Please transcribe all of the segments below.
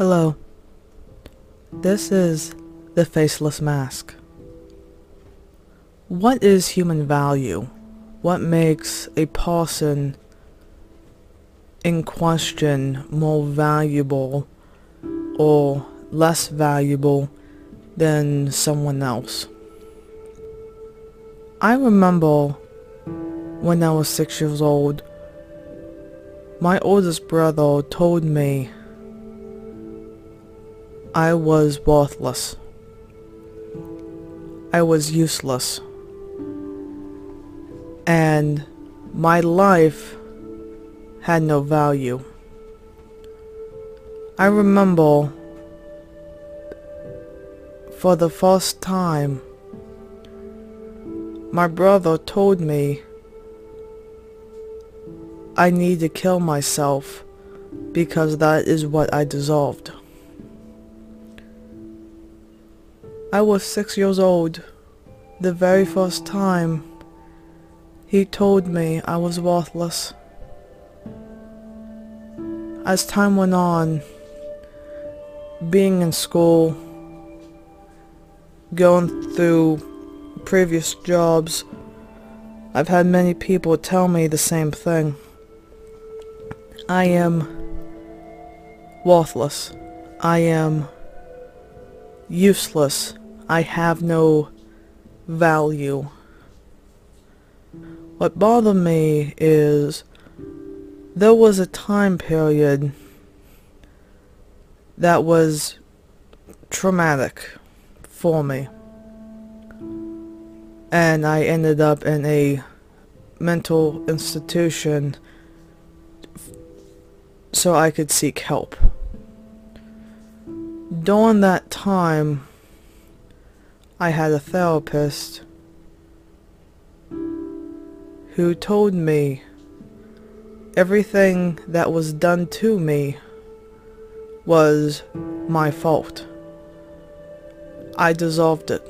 Hello. This is the Faceless Mask. What is human value? What makes a person in question more valuable or less valuable than someone else? I remember when I was six years old, my oldest brother told me I was worthless. I was useless. And my life had no value. I remember for the first time my brother told me I need to kill myself because that is what I deserved. I was six years old. The very first time he told me I was worthless. As time went on, being in school, going through previous jobs, I've had many people tell me the same thing. I am worthless. I am useless. I have no value. What bothered me is there was a time period that was traumatic for me. And I ended up in a mental institution so I could seek help. During that time, I had a therapist who told me everything that was done to me was my fault. I deserved it.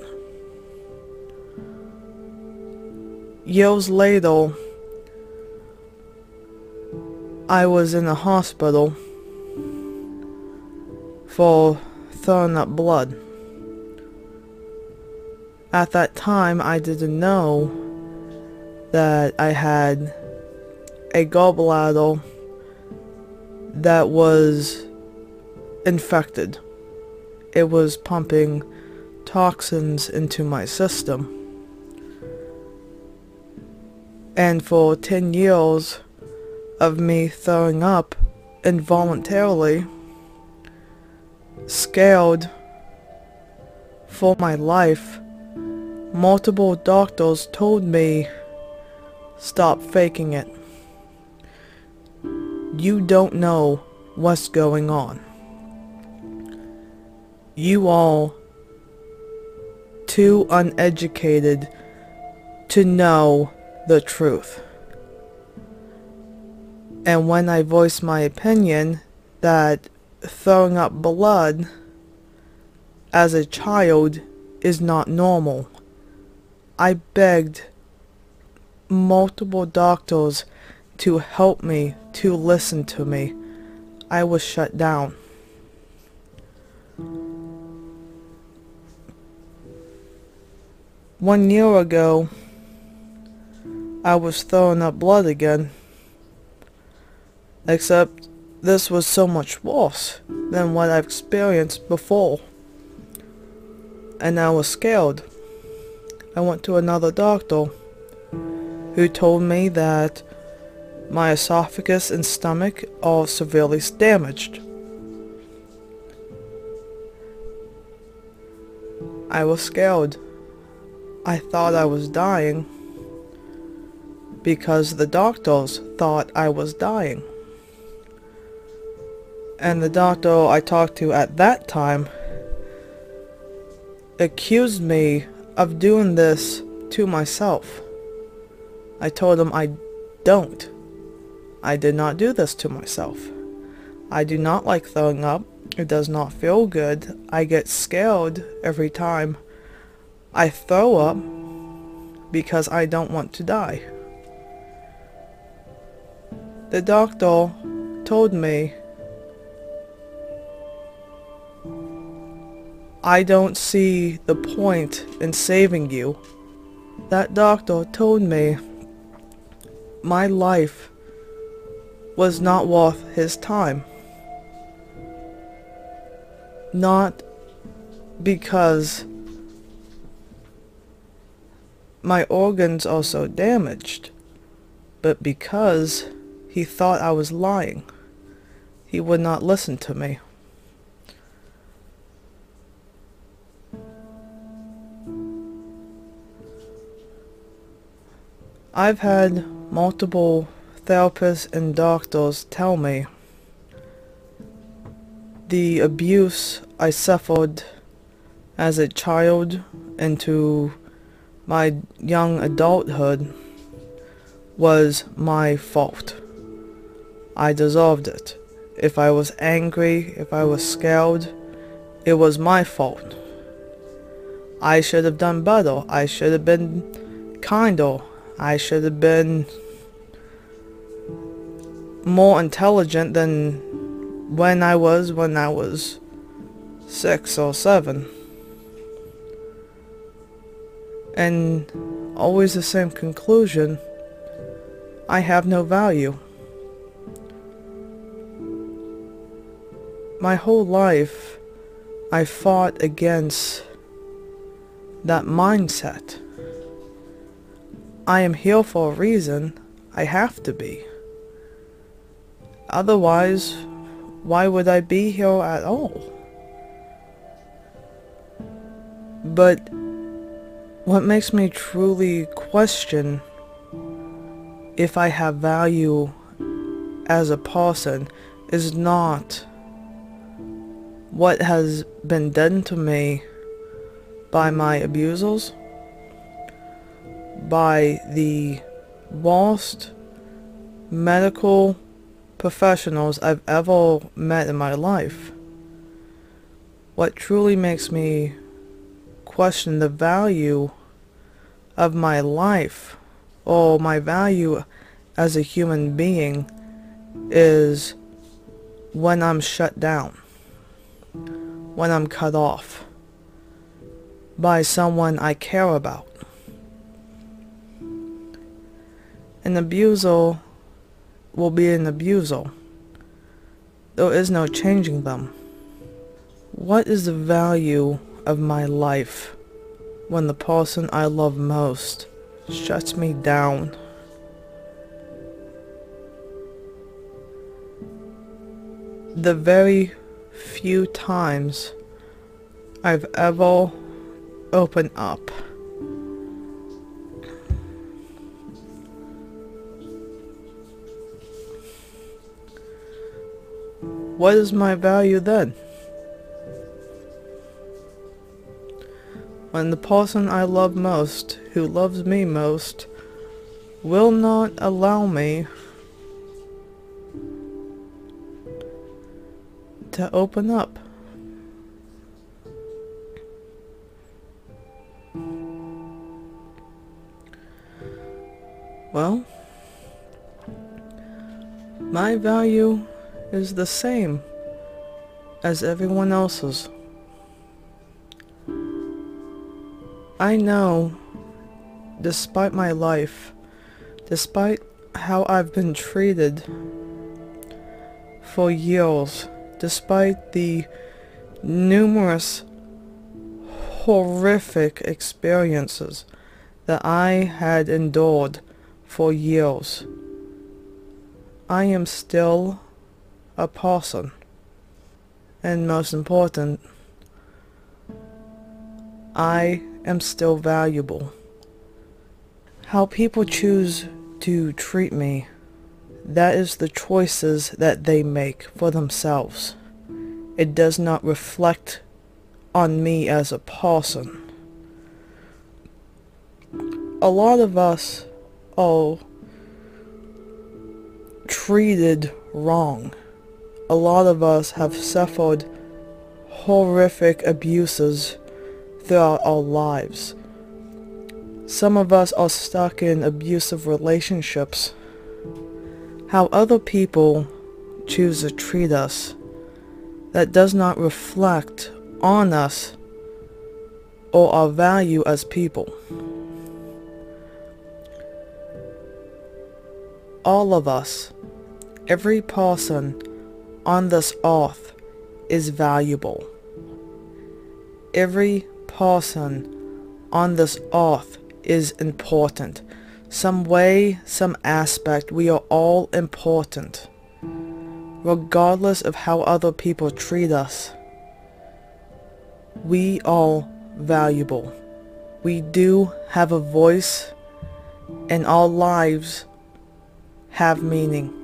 Years later, I was in a hospital for throwing up blood. At that time, I didn't know that I had a gallbladder that was infected. It was pumping toxins into my system. And for 10 years of me throwing up involuntarily, scared for my life, Multiple doctors told me, stop faking it. You don't know what's going on. You all too uneducated to know the truth. And when I voiced my opinion that throwing up blood as a child is not normal, I begged multiple doctors to help me, to listen to me. I was shut down. One year ago, I was throwing up blood again. Except this was so much worse than what I've experienced before. And I was scared. I went to another doctor who told me that my esophagus and stomach are severely damaged. I was scared. I thought I was dying because the doctors thought I was dying. And the doctor I talked to at that time accused me of doing this to myself. I told him I don't. I did not do this to myself. I do not like throwing up. It does not feel good. I get scared every time I throw up because I don't want to die. The doctor told me I don't see the point in saving you. That doctor told me my life was not worth his time. Not because my organs are so damaged, but because he thought I was lying. He would not listen to me. I've had multiple therapists and doctors tell me the abuse I suffered as a child into my young adulthood was my fault. I deserved it. If I was angry, if I was scared, it was my fault. I should have done better. I should have been kinder. I should have been more intelligent than when I was when I was six or seven. And always the same conclusion. I have no value. My whole life, I fought against that mindset. I am here for a reason. I have to be. Otherwise, why would I be here at all? But what makes me truly question if I have value as a person is not what has been done to me by my abusers by the worst medical professionals I've ever met in my life. What truly makes me question the value of my life or my value as a human being is when I'm shut down, when I'm cut off by someone I care about. An abuser will be an abusal. There is no changing them. What is the value of my life when the person I love most shuts me down? The very few times I've ever opened up what is my value then? When the person I love most, who loves me most, will not allow me to open up. Well, my value is the same as everyone else's. I know, despite my life, despite how I've been treated for years, despite the numerous horrific experiences that I had endured for years, I am still a person. And most important, I am still valuable. How people choose to treat me, that is the choices that they make for themselves. It does not reflect on me as a person. A lot of us are treated wrong a lot of us have suffered horrific abuses throughout our lives. Some of us are stuck in abusive relationships. How other people choose to treat us, that does not reflect on us or our value as people. All of us, every person on this earth is valuable. Every person on this earth is important. Some way, some aspect, we are all important. Regardless of how other people treat us, we are valuable. We do have a voice and our lives have meaning.